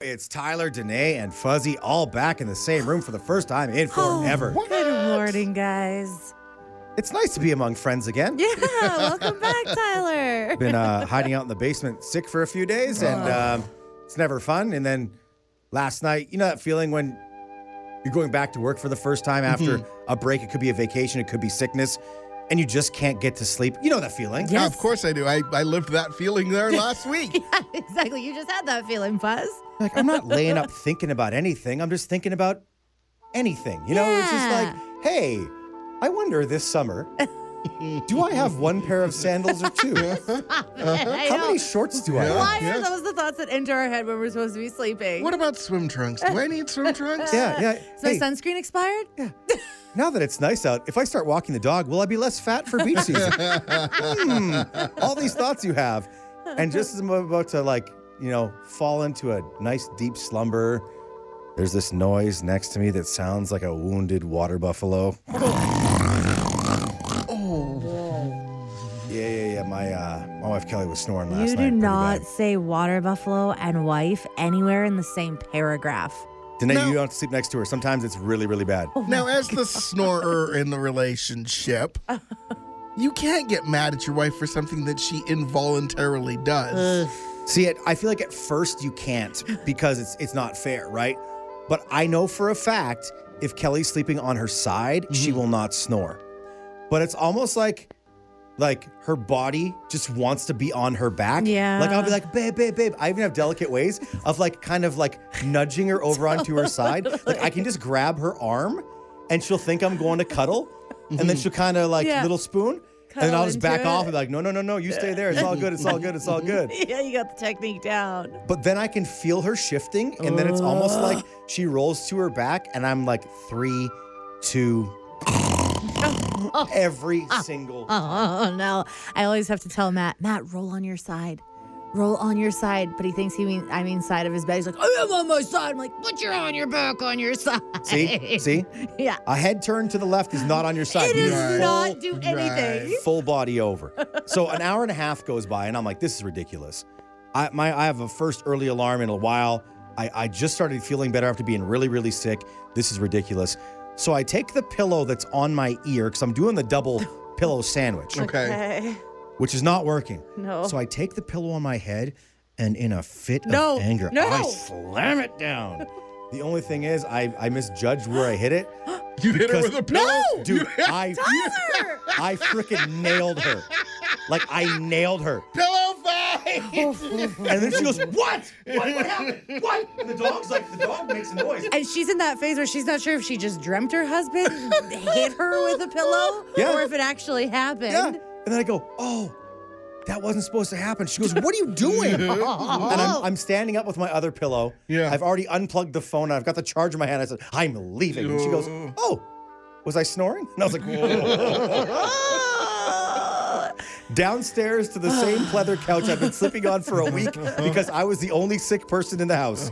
It's Tyler, Danae, and Fuzzy all back in the same room for the first time in forever. Good morning, guys. It's nice to be among friends again. Yeah, welcome back, Tyler. Been uh, hiding out in the basement sick for a few days, and um, it's never fun. And then last night, you know that feeling when you're going back to work for the first time after a break? It could be a vacation, it could be sickness, and you just can't get to sleep. You know that feeling. Yeah. Yeah, Yes. of course I do. I, I lived that feeling there last week. Yeah, exactly. You just had that feeling, Buzz. Like, I'm not laying up thinking about anything. I'm just thinking about anything. You know, it's just like, hey, I wonder this summer, do I have one pair of sandals or two? I How many shorts do I Yeah. have? Why Yeah. are those the thoughts that enter our head when we're supposed to be sleeping? What about swim trunks? Do I need swim trunks? Yeah, yeah. Is my Hey, sunscreen expired? Now that it's nice out, if I start walking the dog, will I be less fat for beach season? Hmm, all these thoughts you have. And just as I'm about to, like, you know, fall into a nice deep slumber, there's this noise next to me that sounds like a wounded water buffalo. Oh. Yeah, yeah, yeah. My uh, my wife Kelly was snoring last You night. You do not bad. say water buffalo and wife anywhere in the same paragraph. Danae, No. you don't have to sleep next to her. Sometimes it's really, really bad. Now, as the snorer in the relationship, you can't get mad at your wife for something that she involuntarily does. See, it. I feel like at first you can't because it's it's not fair, right? But I know for a fact if Kelly's sleeping on her side, she Mm-hmm. will not snore. But it's almost like like her body just wants to be on her back. Yeah. Like I'll be like, babe, babe, babe. I even have delicate ways of like kind of like nudging her over onto her side. Like I can just grab her arm and she'll think I'm going to cuddle. And then mm-hmm. she'll kind of like Yeah. little spoon. and then I'll just back into off it. and be like, no, no, no, no, you stay there. It's all good. It's all good. It's all mm-hmm. good. Yeah, you got the technique down. But then I can feel her shifting, and then it's almost like she rolls to her back, and I'm like three, two, every single. Oh, oh, oh no! I always have to tell Matt, Matt, roll on your side, roll on your side. But he thinks he mean I mean side of his bed. He's like, I am on my side. I'm like, but you're on your back on your side. See, see, Yeah. a head turn to the left is not on your side. It You does not do anything. full body over. So an hour and a half goes by, and I'm like, this is ridiculous. I my I have a first early alarm in a while. I, I just started feeling better after being really, really sick. This is ridiculous. So I take the pillow that's on my ear because I'm doing the double pillow sandwich, Okay. which is not working. No. So I take the pillow on my head, and in a fit No, of anger, no. I slam it down. The only thing is, I, I misjudged where I hit it. You hit her with a pillow? No! Dude, I I freaking nailed her. Like I nailed her. Pillow fight! And then she goes, What? What? What happened? What? And the dog's like, the dog makes a noise. And she's in that phase where she's not sure if she just dreamt her husband hit her with a pillow Yeah. or if it actually happened. Yeah. And then I go, Oh, that wasn't supposed to happen. She goes, What are you doing? And I'm, oh. I'm standing up with my other pillow. Yeah. I've already unplugged the phone. I've got the charger in my hand. I said, I'm leaving. And she goes, Oh, was I snoring? And I was like, downstairs to the same pleather couch I've been sleeping on for a week because I was the only sick person in the house.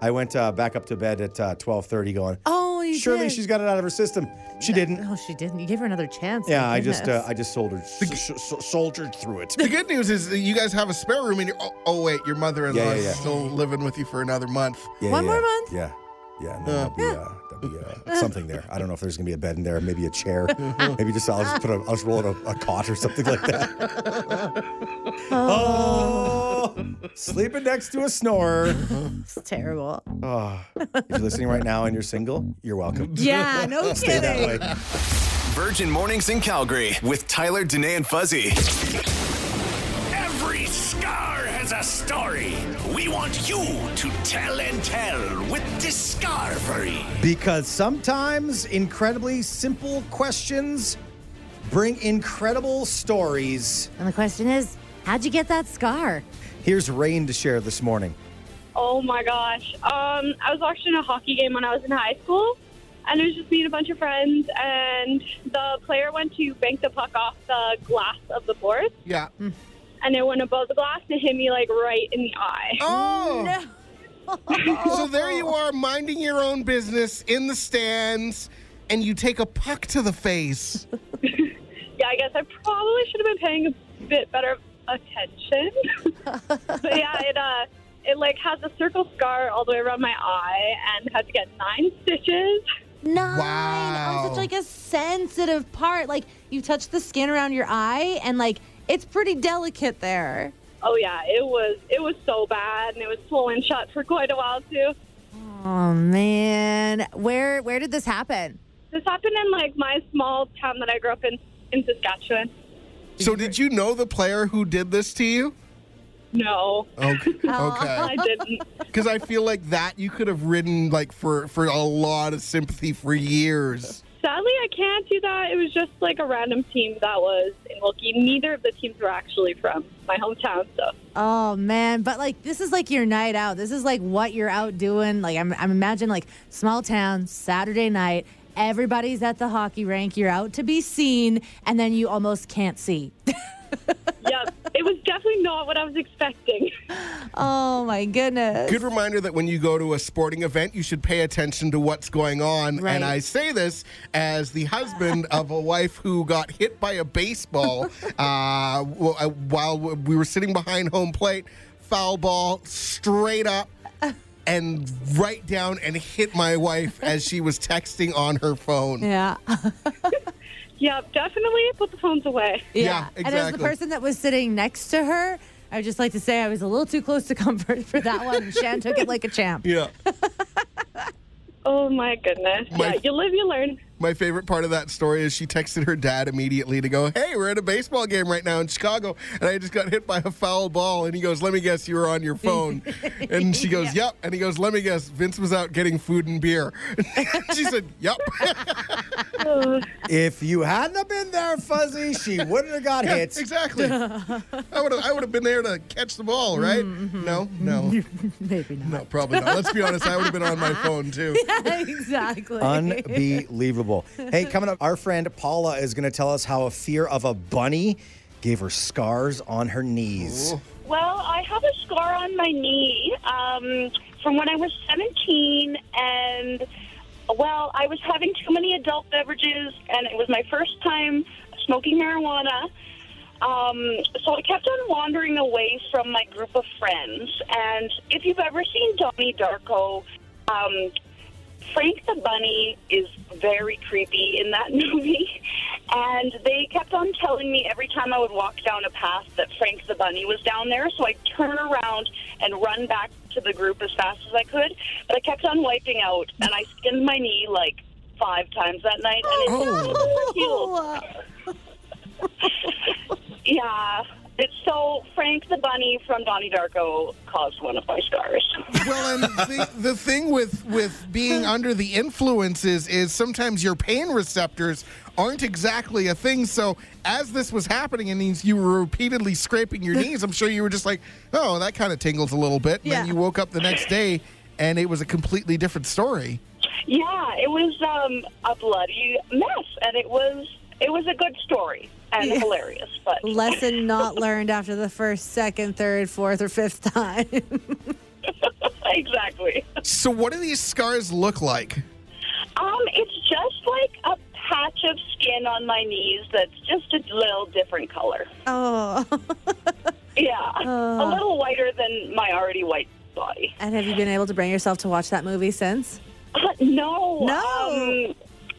I went uh, back up to bed at uh, 12:30 going, Oh, you surely did. she's got it out of her system. She didn't. No, she didn't. You gave her another chance. Yeah, I just uh, goodness. I just soldiered s- s- soldiered through it. The good news is that you guys have a spare room in your. Oh, oh wait, your mother-in-law Yeah, yeah, yeah. is still living with you for another month. Yeah, One yeah, more month? Yeah. Yeah, no, that'll be, uh, that'll be uh, something there. I don't know if there's gonna be a bed in there, maybe a chair, maybe just I'll just put a, I'll just roll out a, a cot or something like that. oh, sleeping next to a snorer. It's terrible. Oh, if you're listening right now and you're single, you're welcome. Yeah, no Stay that way. Virgin Mornings in Calgary with Tyler, Danae, and Fuzzy. Every scar has a story. We want you to tell and tell with Discovery. Because sometimes incredibly simple questions bring incredible stories. And the question is, how'd you get that scar? Here's Rain to share this morning. Oh my gosh. Um, I was watching a hockey game when I was in high school, and it was just me and a bunch of friends, and the player went to bank the puck off the glass of the board, Yeah. And it went above the glass and hit me like right in the eye. Oh. so there you are, minding your own business in the stands, and you take a puck to the face. Yeah, I guess I probably should have been paying a bit better attention. but yeah, it uh, it like has a circle scar all the way around my eye and had to get nine stitches. Nine. Wow. On such like a sensitive part. Like you touch the skin around your eye and like it's pretty delicate there. Oh yeah, it was it was so bad and it was swollen shut for quite a while too. Oh man. Where where did this happen? This happened in like my small town that I grew up in in Saskatchewan. So did you know the player who did this to you? No, Okay. Oh. I Okay. didn't. Because I feel like that you could have ridden like for for a lot of sympathy for years. Sadly, I can't do that. It was just like a random team that was Wilkie. Neither of the teams were actually from my hometown, so Oh man, but like this is like your night out. This is like what you're out doing. Like I'm I'm imagine like small town, Saturday night, everybody's at the hockey rink, you're out to be seen, and then you almost can't see. yeah, it was definitely not what I was expecting. oh my goodness. Good reminder that when you go to a sporting event, you should pay attention to what's going on. Right. And I say this as the husband of a wife who got hit by a baseball uh, uh, while we were sitting behind home plate. Foul ball straight up and right down and hit my wife as she was texting on her phone. Yeah. Yeah, definitely put the phones away. Yeah, And as the exactly. person that was sitting next to her, I would just like to say I was a little too close to comfort for that one. and Shan took it like a champ. Yeah. Oh my goodness. My- yeah, you live, you learn. My favorite part of that story is she texted her dad immediately to go, Hey, we're at a baseball game right now in Chicago, and I just got hit by a foul ball. And he goes, Let me guess, you were on your phone. And she goes, Yep. And he goes, Let me guess, Vince was out getting food and beer. she said, Yep. If you hadn't have been there, Fuzzy, she wouldn't have got hit. exactly. I would have I would have been there to catch the ball, mm-hmm, right? Mm-hmm. No, no. Maybe not. No, probably not. Let's be honest, I would have been on my phone too. exactly. Unbelievable. hey, coming up, our friend Paula is going to tell us how a fear of a bunny gave her scars on her knees. Well, I have a scar on my knee um, from when I was 17, and well, I was having too many adult beverages, and it was my first time smoking marijuana. Um, so I kept on wandering away from my group of friends. And if you've ever seen Donnie Darko, um, Frank the Bunny is very creepy in that movie. And they kept on telling me every time I would walk down a path that Frank the Bunny was down there. So I'd turn around and run back to the group as fast as I could. But I kept on wiping out, and I skinned my knee like five times that night. And it Oh. healed. Yeah. It's so Frank the Bunny from Donnie Darko caused one of my scars. Well, and the, the thing with with being under the influences is sometimes your pain receptors aren't exactly a thing. So as this was happening and these- you were repeatedly scraping your knees, I'm sure you were just like, oh, that kind of tingles a little bit. And then you woke up the next day and it was a completely different story. Yeah, it was um, a bloody mess, and it was it was a good story and hilarious. But Lesson not learned after the first, second, third, fourth, or fifth time. exactly, So what do these scars look like? um, it's just like a patch of skin on my knees that's just a little different color. oh. Yeah, a little whiter than my already white body. And have you been able to bring yourself to watch that movie since? Uh, no, No. Um,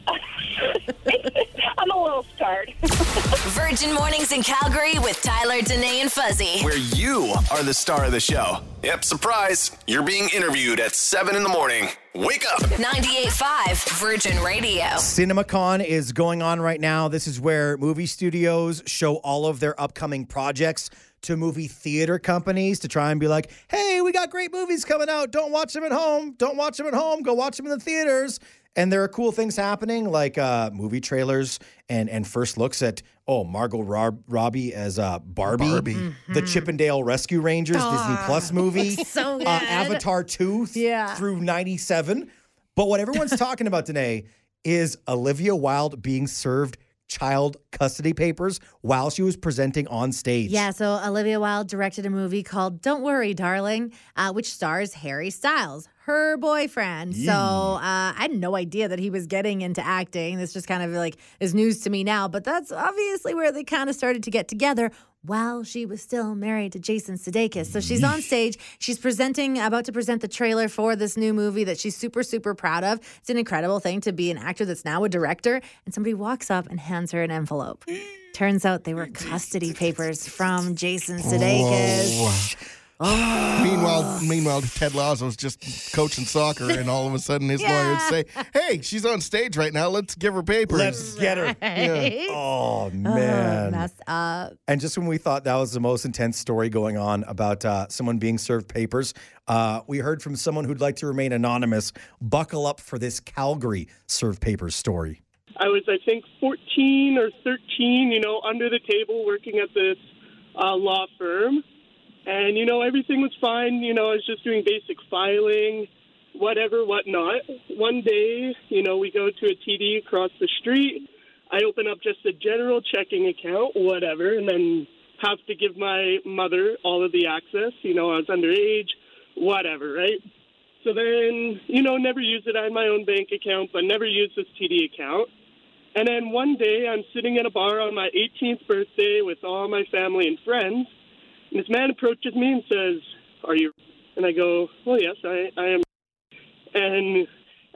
I'm a little scarred. Virgin Mornings in Calgary with Tyler, Danae, and Fuzzy. Where you are the star of the show. Yep, surprise. You're being interviewed at 7 in the morning. Wake up. 98.5 Virgin Radio. CinemaCon is going on right now. This is where movie studios show all of their upcoming projects to movie theater companies to try and be like, hey, we got great movies coming out. Don't watch them at home. Don't watch them at home. Go watch them in the theaters. And there are cool things happening like uh, movie trailers and, and first looks at, oh, Margot Rob- Robbie as uh, Barbie, Barbie. the Chip 'n Dale Rescue Rangers Disney Plus movie, so uh, good. Avatar 2 th- Yeah. through 97. But what everyone's talking about today is Olivia Wilde being served child custody papers while she was presenting on stage. Yeah, so Olivia Wilde directed a movie called Don't Worry, Darling, uh, which stars Harry Styles, her boyfriend. So uh, I had no idea that he was getting into acting. This just kind of like is news to me now, but that's obviously where they kind of started to get together. While she was still married to Jason Sudeikis. So she's on stage. She's presenting, about to present the trailer for this new movie that she's super, super proud of. It's an incredible thing to be an actor that's now a director. And somebody walks up and hands her an envelope. Turns out they were custody papers from Jason Sudeikis. Meanwhile, meanwhile, Ted Lasso's just coaching soccer, and all of a sudden his lawyer would say, "Hey, she's on stage right now. Let's give her papers." Let's get her. Right? Oh Oh, man. messed up. And just when we thought that was the most intense story going on about uh, someone being served papers, uh, we heard from someone who'd like to remain anonymous. Buckle up for this Calgary served papers story. I was, I think, 14 or 13, you know, under the table working at this uh, law firm. And, you know, everything was fine. You know, I was just doing basic filing, whatever, whatnot. One day, you know, we go to a TD across the street. I open up just a general checking account, whatever, and then have to give my mother all of the access. You know, I was underage, whatever, right? So then, you know, never used it. I had my own bank account, but never used this TD account. And then one day, I'm sitting at a bar on my 18th birthday with all my family and friends. And this man approaches me and says, "Are you?" And I go, "Well, yes, I, I am." And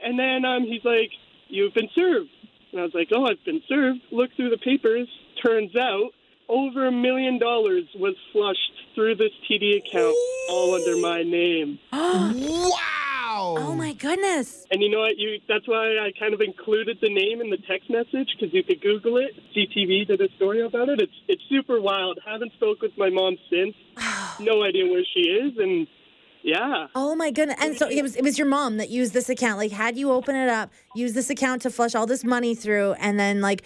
and then um, he's like, "You've been served." And I was like, "Oh, I've been served." Look through the papers. Turns out, over a million dollars was flushed through this TD account, all under my name. Wow! Oh my goodness. And you know what? You that's why I kind of included the name in the text message because you could Google it. CTV did a story about it. It's it's super wild. Haven't spoke with my mom since. no idea where she is, and yeah. Oh my goodness. And so it was it was your mom that used this account. Like had you open it up, use this account to flush all this money through and then like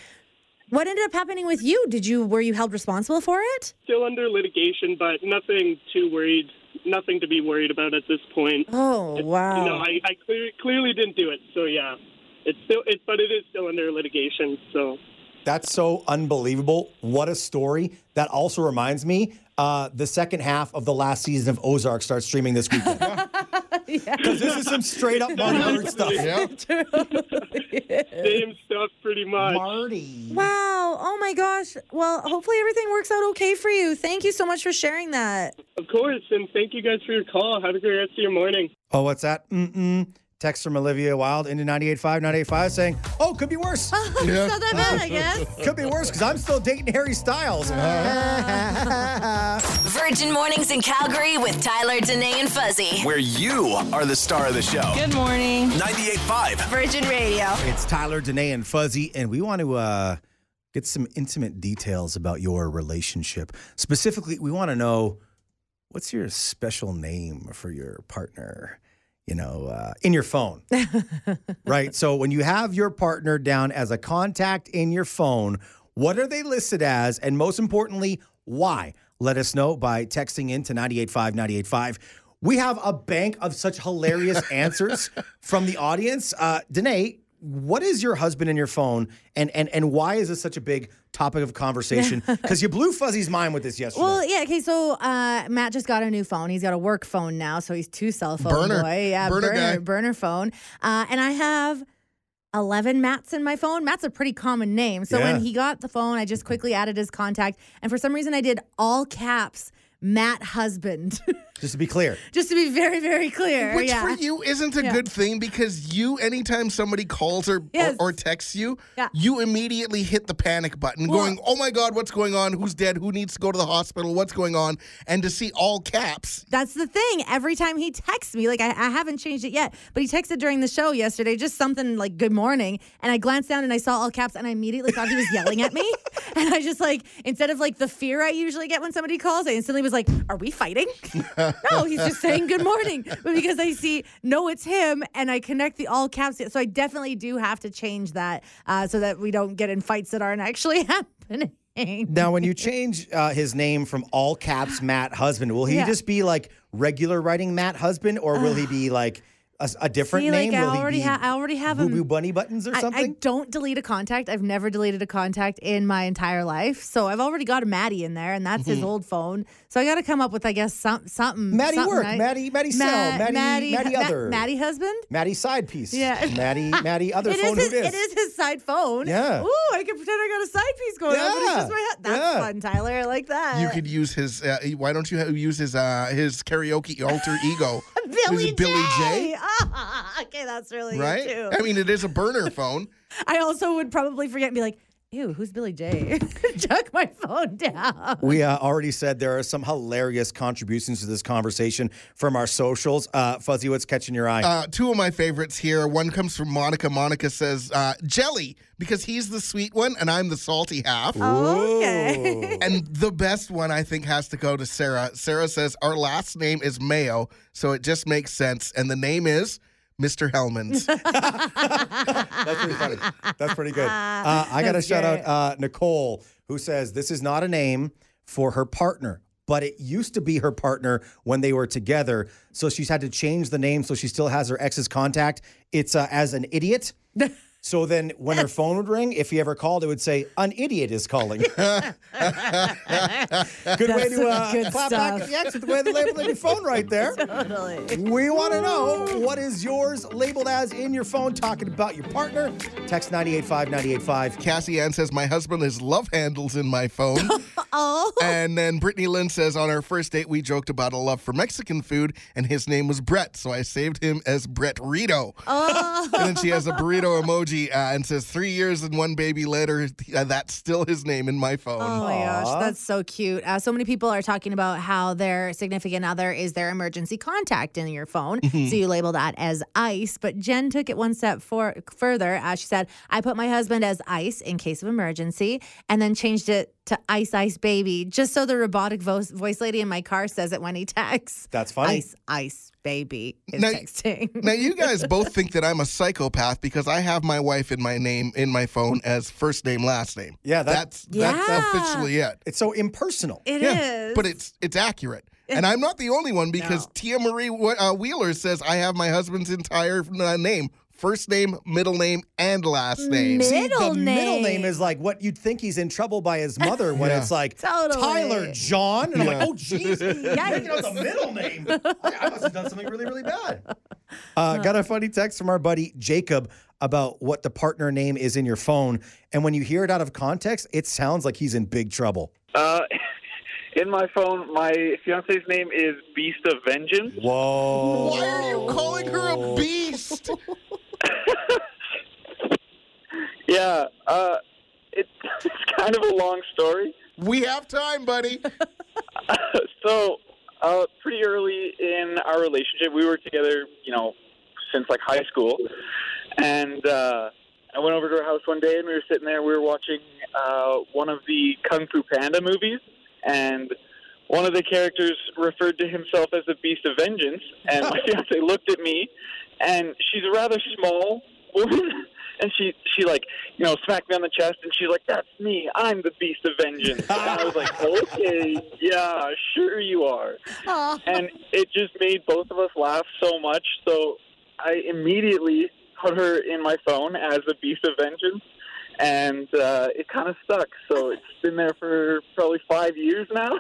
what ended up happening with you? Did you were you held responsible for it? Still under litigation, but nothing too worried. Nothing to be worried about at this point. Oh, wow. You know, I, I clear, clearly didn't do it. So yeah, it's still it, but it is still under litigation. So. That's so unbelievable. What a story. That also reminds me uh, the second half of the last season of Ozark starts streaming this weekend. Because this is some straight up Marty Byrde stuff. Same stuff, pretty much. Marty. Wow. Oh my gosh. Well, hopefully everything works out okay for you. Thank you so much for sharing that. Of course, and thank you guys for your call. Have a great rest of your morning. Oh, what's that? Mm-mm. Text from Olivia Wilde into 98.5, 98.5 saying, oh, could be worse. It's not that bad, I guess. could be worse because I'm still dating Harry Styles. Virgin Mornings in Calgary with Tyler, Danae, and Fuzzy. Where you are the star of the show. Good morning. 98.5. Virgin Radio. It's Tyler, Danae, and Fuzzy, and we want to uh, get some intimate details about your relationship. Specifically, we want to know what's your special name for your partner, you know, uh, in your phone, right? So when you have your partner down as a contact in your phone, what are they listed as? And most importantly, why? Let us know by texting in to 985 985. We have a bank of such hilarious answers from the audience. Uh, Danae, what is your husband in your phone, and and and why is this such a big topic of conversation? Because you blew Fuzzy's mind with this yesterday. Well, yeah. Okay, so uh, Matt just got a new phone. He's got a work phone now, so he's two cell phone Burner. boy. Yeah, Burner burner, burner phone. Uh, and I have eleven Matts in my phone. Matt's a pretty common name. So Yeah. when he got the phone, I just quickly added his contact, and for some reason, I did all caps. Matt husband, Just to be clear, just to be very, very clear. Which yeah. for you isn't a Yeah. good thing because you, anytime somebody calls or, Yes. or, or texts you, Yeah. you immediately hit the panic button, Well- going, "Oh my God, what's going on? Who's dead? Who needs to go to the hospital? What's going on?" And to see all caps, That's the thing. Every time he texts me, like I, I haven't changed it yet, but he texted during the show yesterday, just something like "Good morning," and I glanced down and I saw all caps, and I immediately thought he was yelling at me, and I just like instead of like the fear I usually get when somebody calls, I instantly was like, "Are we fighting?" no, he's just saying "Good morning," but because I see no, it's him, and I connect the all caps, so I definitely do have to change that uh, so that we don't get in fights that aren't actually happening. now when you change uh, his name from all caps Matt husband, will he Yeah. just be like regular writing Matt husband, or will he be like a, a different See, name? like I Will he already be have, I already have Boo. Boo Bunny Buttons or I, I something? don't delete a contact. I've never deleted a contact in my entire life. So I've already got a Maddie in there, and that's his old phone. So I got to come up with, I guess, some, something. Mm-hmm. Maddie something work, nice. Maddie- Maddie sell, Maddie- Maddie Ma- other. Maddie husband. Maddie side piece. Yeah. Maddie, Maddie other It phone. is, his, who it is his side phone. Yeah. Ooh, I can pretend I got a side piece going on, but it's just Yeah. my head. That's Yeah. fun, Tyler. I like that. You could use his. Uh, why don't you use his uh, his karaoke alter ego? Billy Is Billy J. J? Okay, that's really Right? too. I mean, it is a burner phone. I also would probably forget and be like, ew, who's Billy J? Chuck my phone down. We uh, already said there are some hilarious contributions to this conversation from our socials. Uh, Fuzzy, what's catching your eye? Uh, two of my favorites here. One comes from Monica. Monica says uh, jelly because he's the sweet one and I'm the salty half. Oh, okay. And the best one I think has to go to Sarah. Sarah says our last name is Mayo, so it just makes sense, and the name is Mr. Hellmann's. That's pretty funny. That's pretty good. Uh, I got to shout out uh, Nicole, who says this is not a name for her partner, but it used to be her partner when they were together. So she's had to change the name so she still has her ex's contact. It's uh, as an idiot. So then, when her phone would ring, if he ever called, it would say, "An idiot is calling." good way to uh, good clap back stuff. at the ex with the way they labeled your phone right there. totally. We want to know what is yours labeled as in your phone, talking about your partner. Text 985 985. Cassie Ann says my husband has love handles in my phone. Oh. And then Brittany Lynn says on our first date we joked about a love for Mexican food, and his name was Brett, so I saved him as Brett Rito. Oh. And then she has a burrito emoji uh, and says three years and one baby later. Uh, that's still his name in my phone. Oh my gosh, that's so cute. Uh, so many people are talking about how their significant other is their emergency contact in your phone. Mm-hmm. So you label that as ICE. But Jen took it one step for, further. Uh, she said, I put my husband as ICE in case of emergency and then changed it to Ice Ice Baby just so the robotic voice, voice lady in my car says it when he texts. That's funny. Ice Ice Baby is Now- texting. Now you guys both think that I'm a psychopath because I have my wife in my name in my phone as first name last name. Yeah, that- that's that's Yeah. officially it. It's so impersonal. It is. yeah, but it's it's accurate. And I'm not the only one because No. Tia Marie uh, Wheeler says I have my husband's entire uh, name, first name, middle name, and last name. Mid- See, Middle the middle name name. is like what you'd think he's in trouble by his mother when Yeah. it's like Totally. Tyler John. And I'm Yeah. like, oh, jeez. Yikes. Taking out the middle name. I, I must have done something really, really bad. Uh, got a funny text from our buddy Jacob about what the partner name is in your phone. And when you hear it out of context, it sounds like he's in big trouble. Uh, in my phone, my fiance's name is Beast of Vengeance. Whoa. Why are you calling her a beast? Yeah, uh, it's, it's kind of a long story. we have time, buddy. so, uh, pretty early in our relationship, we were together, you know, since like high school. And uh, I went over to her house one day and we were sitting there. We were watching uh, one of the Kung Fu Panda movies. And one of the characters referred to himself as the Beast of Vengeance. And my fiance looked at me, and she's a rather small woman. And she, she like, you know, smacked me on the chest, and she's like, "That's me. I'm the Beast of Vengeance." And I was like, "Okay, yeah, sure you are." Aw. and it just made both of us laugh so much. So I immediately put her in my phone as the Beast of Vengeance, and uh, it kind of stuck. So it's been there for probably five years now.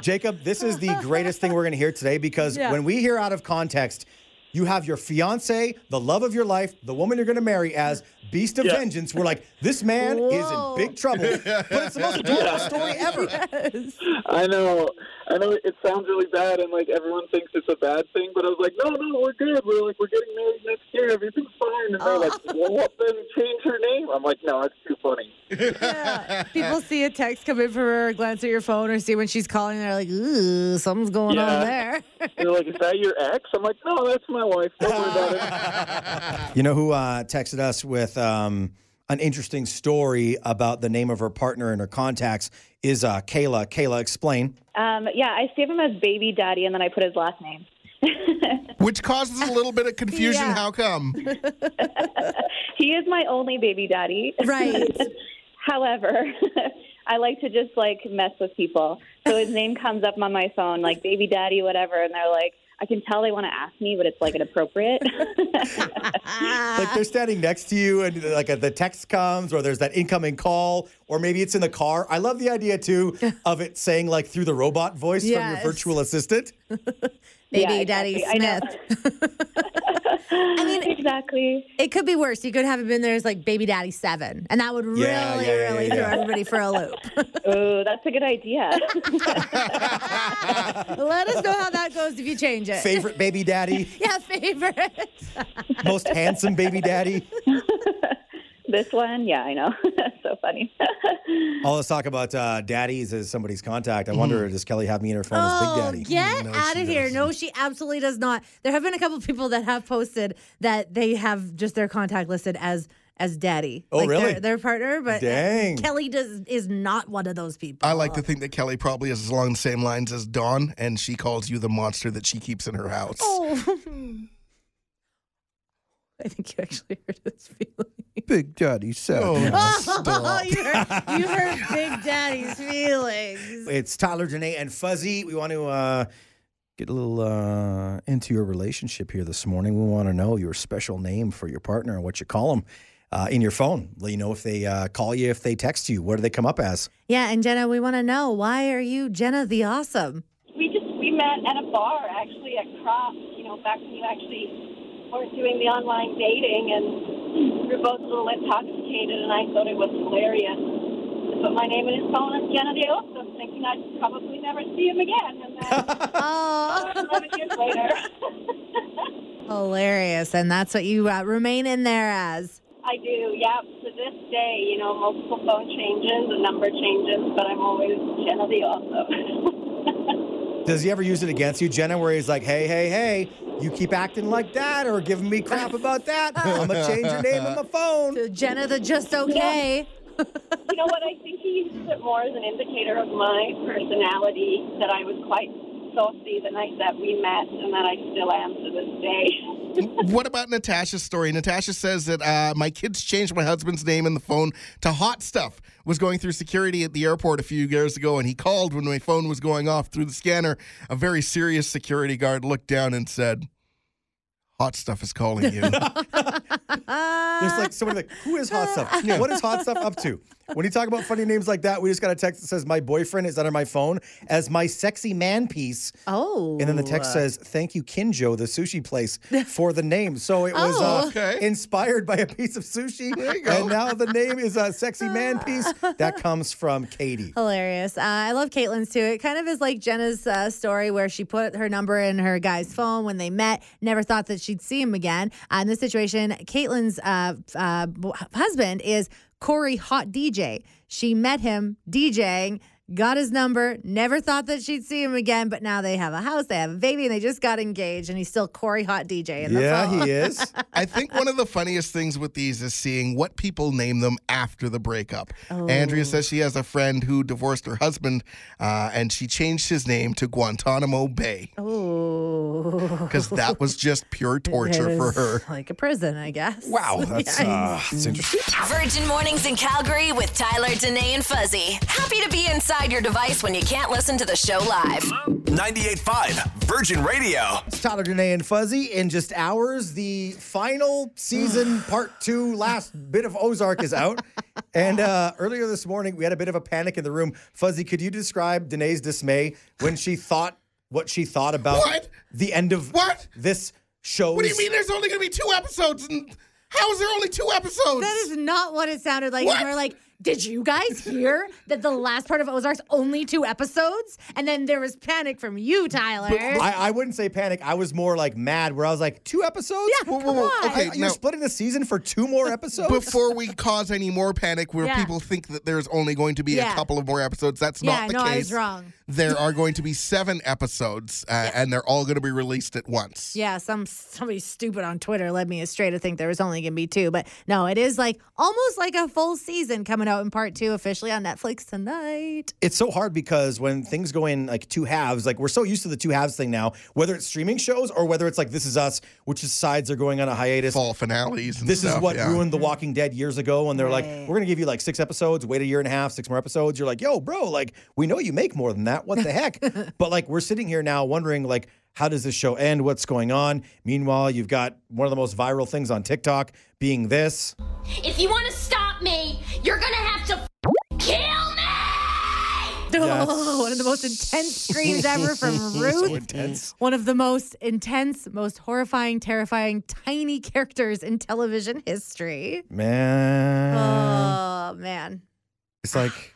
Jacob, this is the greatest thing we're going to hear today because Yeah. when we hear out of context, you have your fiance, the love of your life, the woman you're going to marry as Beast of Yeah. Vengeance. We're like, this man is in big trouble. but it's the most adorable story ever. Yes. I know, I know it sounds really bad, and like everyone thinks it's a bad thing. But I was like, no, no, we're good. We're like, we're getting married next year. Everything's fine. And they're like, well, then change her name. I'm like, no, it's too funny. Yeah. People see a text come in from her, glance at your phone, or see when she's calling, they're like, ooh, something's going on there. They're like, is that your ex? I'm like, no, that's my wife. Don't worry about it. You know who uh, texted us with um, an interesting story about the name of her partner and her contacts is uh, Kayla. Kayla, explain. Um, yeah, I save him as baby daddy, and then I put his last name. Which causes a little bit of confusion. Yeah. How come? he is my only baby daddy. Right. However, I like to just like mess with people. So his name comes up on my phone, like baby daddy, whatever, and they're like, I can tell they want to ask me, but it's like inappropriate. like they're standing next to you and like the text comes or there's that incoming call or maybe it's in the car. I love the idea too of it saying like through the robot voice from your virtual assistant. Maybe Yeah, Daddy exactly. I know. Smith. I mean, exactly. It could be worse. You could have it been there as like Baby Daddy Seven, and that would really, Yeah, yeah, yeah, really yeah, throw everybody for a loop. oh, that's a good idea. Let us know how that goes if you change it. Favorite baby daddy, Yeah, favorite. most handsome baby daddy. This one, yeah, I know. that's so funny. Oh, let's talk about uh, daddies as somebody's contact. I wonder, does Kelly have me in her phone as Oh, Big Daddy? get No, out she of here. doesn't. No, she absolutely does not. There have been a couple people that have posted that they have just their contact listed as as daddy. Oh, like really? Their, their partner, but Dang. Kelly does is not one of those people. I like to think that Kelly probably is along the same lines as Dawn, and she calls you the monster that she keeps in her house. Oh. I think you actually hurt his feelings. Big Daddy said. Oh, stop. you hurt, you hurt Big Daddy's feelings. It's Tyler, Danae, and Fuzzy. We want to uh, get a little uh, into your relationship here this morning. We want to know your special name for your partner and what you call them uh, in your phone. Let you know if they uh, call you, if they text you. What do they come up as? Yeah, and Jenna, we want to know why are you Jenna the Awesome? We just we met at a bar actually at Cross. You know, back when you actually weren't doing the online dating, and we were both a little intoxicated, and I thought it was hilarious. to Put my name in his phone as Jenna the Awesome, thinking I'd probably never see him again. And then Oh, 11 years later, hilarious. And that's what you uh, remain in there as. I do. Yeah, to this day, you know, multiple phone changes, a number changes, but I'm always Jenna the Awesome. Does he ever use it against you, Jenna, where he's like, hey, hey, hey, you keep acting like that or giving me crap about that? I'm going to change your name on my phone. To Jenna the Just Okay. you know what? I think he uses it more as an indicator of my personality that I was quite saucy the night that we met, and that I still am to this day. what about Natasha's story? Natasha says that uh, my kids changed my husband's name in the phone to Hot Stuff. Was going through security at the airport a few years ago, and he called when my phone was going off through the scanner. A very serious security guard looked down and said, "Hot Stuff is calling you." There's like somebody like, who is Hot Stuff? What is Hot Stuff up to? When you talk about funny names like that, we just got a text that says, my boyfriend is under my phone as my sexy man piece. Oh. And then the text says, "Thank you, Kinjo, the sushi place, for the name." So it was Oh. uh, Okay. inspired by a piece of sushi, There you go. and now the name is a sexy man piece. That comes from Katie. Hilarious. Uh, I love Caitlin's too. It kind of is like Jenna's uh, story where she put her number in her guy's phone when they met, never thought that she'd see him again. Uh, in this situation, Caitlin's uh, uh, b- husband is Corey Hot DJ. She met him DJing. Got his number, never thought that she'd see him again, but now they have a house, they have a baby, and they just got engaged, and he's still Corey Hot DJ in the Yeah, phone. he is. I think one of the funniest things with these is seeing what people name them after the breakup. Andrea says she has a friend who divorced her husband, uh, and she changed his name to Guantanamo Bay Oh. because that was just pure torture for her. Like a prison, I guess. Wow, that's, uh, that's interesting. Virgin Mornings in Calgary with Tyler, Danae, and Fuzzy. Happy to be inside your device when you can't listen to the show live. 98.5 Virgin Radio. It's Tyler, Danae, and Fuzzy. In just hours, the final season, part two, last bit of Ozark is out. and uh, earlier this morning, we had a bit of a panic in the room. Fuzzy, could you describe Danae's dismay when she thought what she thought about What? the end of What? this show? What do you mean there's only going to be two episodes? And how is there only two episodes? That is not what it sounded like. What? And we're like, did you guys hear that the last part of Ozark's only two episodes? And then there was panic from you, Tyler. I, I wouldn't say panic. I was more like mad, where I was like, two episodes? Yeah, Whoa, whoa, come whoa. on. Okay, You're now- splitting the season for two more episodes? Before we cause any more panic where Yeah. people think that there's only going to be Yeah. a couple of more episodes, that's yeah, not the no, case. I was wrong. There are going to be seven episodes, uh, and they're all going to be released at once. Yeah, some somebody stupid on Twitter led me astray to think there was only gonna be two, but no, it is like almost like a full season coming out in part two officially on Netflix tonight. it's so hard because when things go in like two halves, like we're so used to the two halves thing now, whether it's streaming shows or whether it's like This Is Us, which is sides are going on a hiatus. Fall finales. And This is what yeah. ruined The Walking Dead years ago when they're like, we're going to give you like six episodes, wait a year and a half, six more episodes. You're like, yo, bro, like, we know you make more than that. What the heck? but like, we're sitting here now wondering, like, How does this show end? What's going on? Meanwhile, you've got one of the most viral things on TikTok being this. If you want to stop me, you're gonna have to kill me. Oh, yes. Oh, one of the most intense screams ever from Ruth. So intense. One of the most intense, most horrifying, terrifying, tiny characters in television history. Man. Oh man. It's like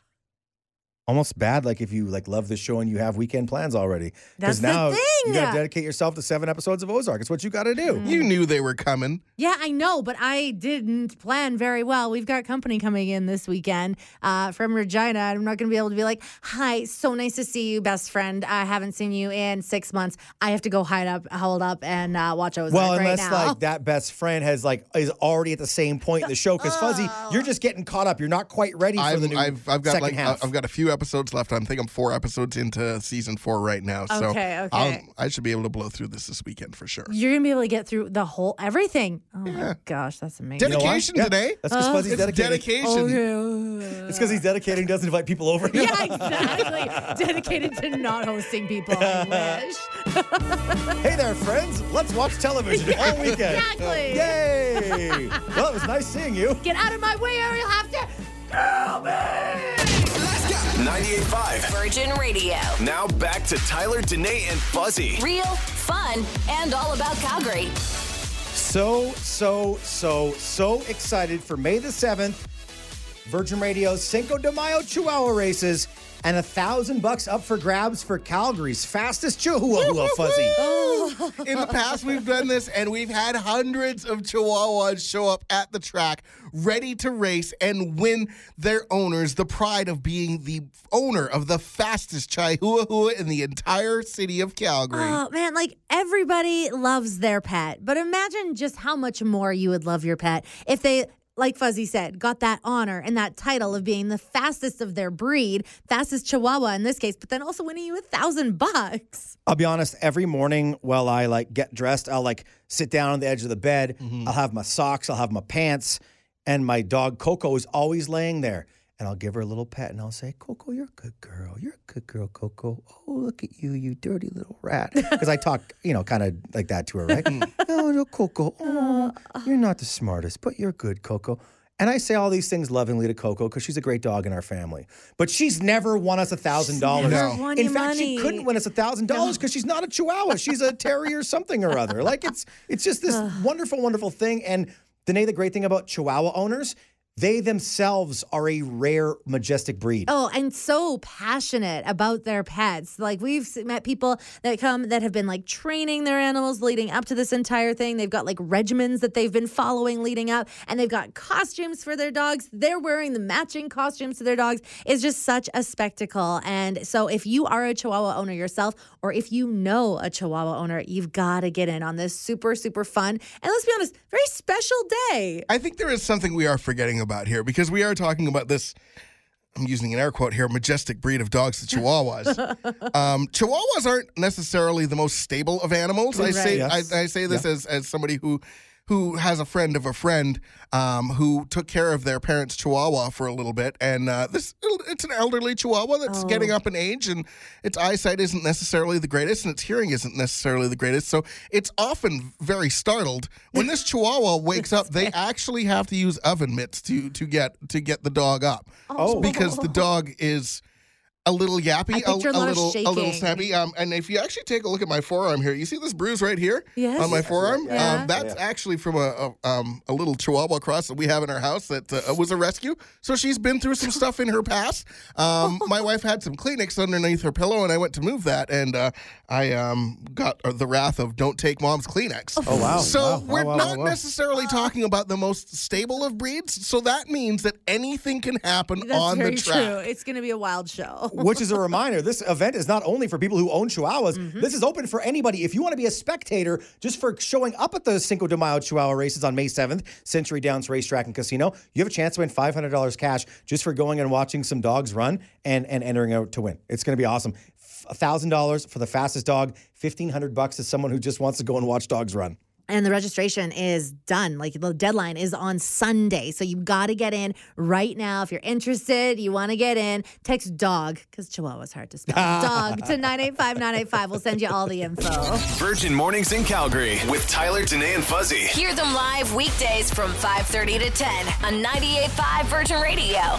almost bad like if you like love the show and you have weekend plans already. That's Because the now thing. you gotta dedicate yourself to seven episodes of Ozark. It's what you gotta do. You knew they were coming. Yeah, I know, but I didn't plan very well. We've got company coming in this weekend uh, from Regina. I'm not going to be able to be like, "Hi, so nice to see you, best friend. I haven't seen you in six months. I have to go hide up, hold up, and uh, watch Ozark Well, right unless now." like that best friend has like is already at the same point in the show. Because Fuzzy, you're just getting caught up. You're not quite ready for I've, the new I've, I've got second like half. I've got a few episodes left. I think I'm four episodes into season four right now. So Okay, okay. I'll, I should be able to blow through this this weekend for sure. You're gonna be able to get through the whole everything. Oh my gosh, that's amazing. You know why? Dedication Yeah, today. That's because Uh, Fuzzy's It's dedicated. dedication. Okay. It's because he's dedicated and doesn't invite people over. Yeah, exactly. Dedicated to not hosting people. I wish. hey there, friends. Let's watch television all weekend. Exactly. Yay! well, it was nice seeing you. Get out of my way, or you'll have to. 98.5. Virgin Radio. Now back to Tyler, Danae, and Fuzzy. Real, fun, and all about Calgary. So, so, so, so excited for May the 7th. Virgin Radio's Cinco de Mayo Chihuahua races and a thousand bucks up for grabs for Calgary's fastest Chihuahua Fuzzy. Oh. In the past, we've done this, and we've had hundreds of Chihuahuas show up at the track, ready to race and win their owners the pride of being the owner of the fastest Chihuahua in the entire city of Calgary. Oh man, like everybody loves their pet, but imagine just how much more you would love your pet if they like Fuzzy said, got that honor and that title of being the fastest of their breed, fastest Chihuahua in this case, but then also winning you a thousand bucks. I'll be honest, every morning while I like get dressed, I'll like sit down on the edge of the bed. Mm-hmm. I'll have my socks, I'll have my pants, and my dog Coco is always laying there. And I'll give her a little pet and I'll say, Coco, you're a good girl. You're a good girl, Coco. Oh, look at you, you dirty little rat. Because I talk, you know, kind of like that to her, right? Mm. oh, no, Coco. Oh, you're not the smartest, but you're good, Coco. And I say all these things lovingly to Coco because she's a great dog in our family. But she's never won us a thousand dollars. never won In you fact, she couldn't win us a thousand dollars because she's not a Chihuahua. She's a terrier something or other. Like it's it's just this wonderful, wonderful thing. And Danae, the great thing about Chihuahua owners, they themselves are a rare, majestic breed. Oh, and so passionate about their pets. Like we've met people that come that have been like training their animals leading up to this entire thing. They've got like regimens that they've been following leading up, and they've got costumes for their dogs. They're wearing the matching costumes to their dogs. It's just such a spectacle. And so, if you are a Chihuahua owner yourself, or if you know a Chihuahua owner, you've got to get in on this super, super fun and let's be honest, very special day. I think there is something we are forgetting about here because we are talking about this. I'm using an air quote here majestic breed of dogs, the Chihuahuas. um, Chihuahuas aren't necessarily the most stable of animals. I say Yes. I, I say this as, as somebody who who has a friend of a friend um, who took care of their parents' Chihuahua for a little bit, and uh, this it's an elderly Chihuahua that's getting up in age, and its eyesight isn't necessarily the greatest, and its hearing isn't necessarily the greatest. So it's often very startled when this Chihuahua wakes up. They actually have to use oven mitts to to get to get the dog up, Oh. because the dog is. A little yappy, I a, a lot of little, a little shaking. snappy. Um, and if you actually take a look at my forearm here, you see this bruise right here Yes. on my forearm. Yeah. Um, that's actually from a, a um a little Chihuahua cross that we have in our house that uh, was a rescue. So she's been through some stuff in her past. Um, my wife had some Kleenex underneath her pillow, and I went to move that, and uh, I um got uh, the wrath of "Don't take mom's Kleenex." Oh, wow. So Wow, wow, we're wow, not wow, wow. necessarily talking about the most stable of breeds. So that means that anything can happen That's on very the track. true. It's going to be a wild show. Which is a reminder this event is not only for people who own Chihuahuas, Mm-hmm. this is open for anybody. If you want to be a spectator just for showing up at the Cinco de Mayo Chihuahua races on May 7th, Century Downs Racetrack and Casino, you have a chance to win $500 cash just for going and watching some dogs run and, and entering out to win. It's going to be awesome. $1,000 for the fastest dog, 1500 bucks to someone who just wants to go and watch dogs run. And the registration is done. Like the deadline is on Sunday. So you got to get in right now. If you're interested, you want to get in, text dog, because Chihuahua's hard to spell. dog to 985 We'll send you all the info. Virgin Mornings in Calgary with Tyler, Danae, and Fuzzy. Hear them live weekdays from 5:30 to 10 on 98.5 Virgin Radio.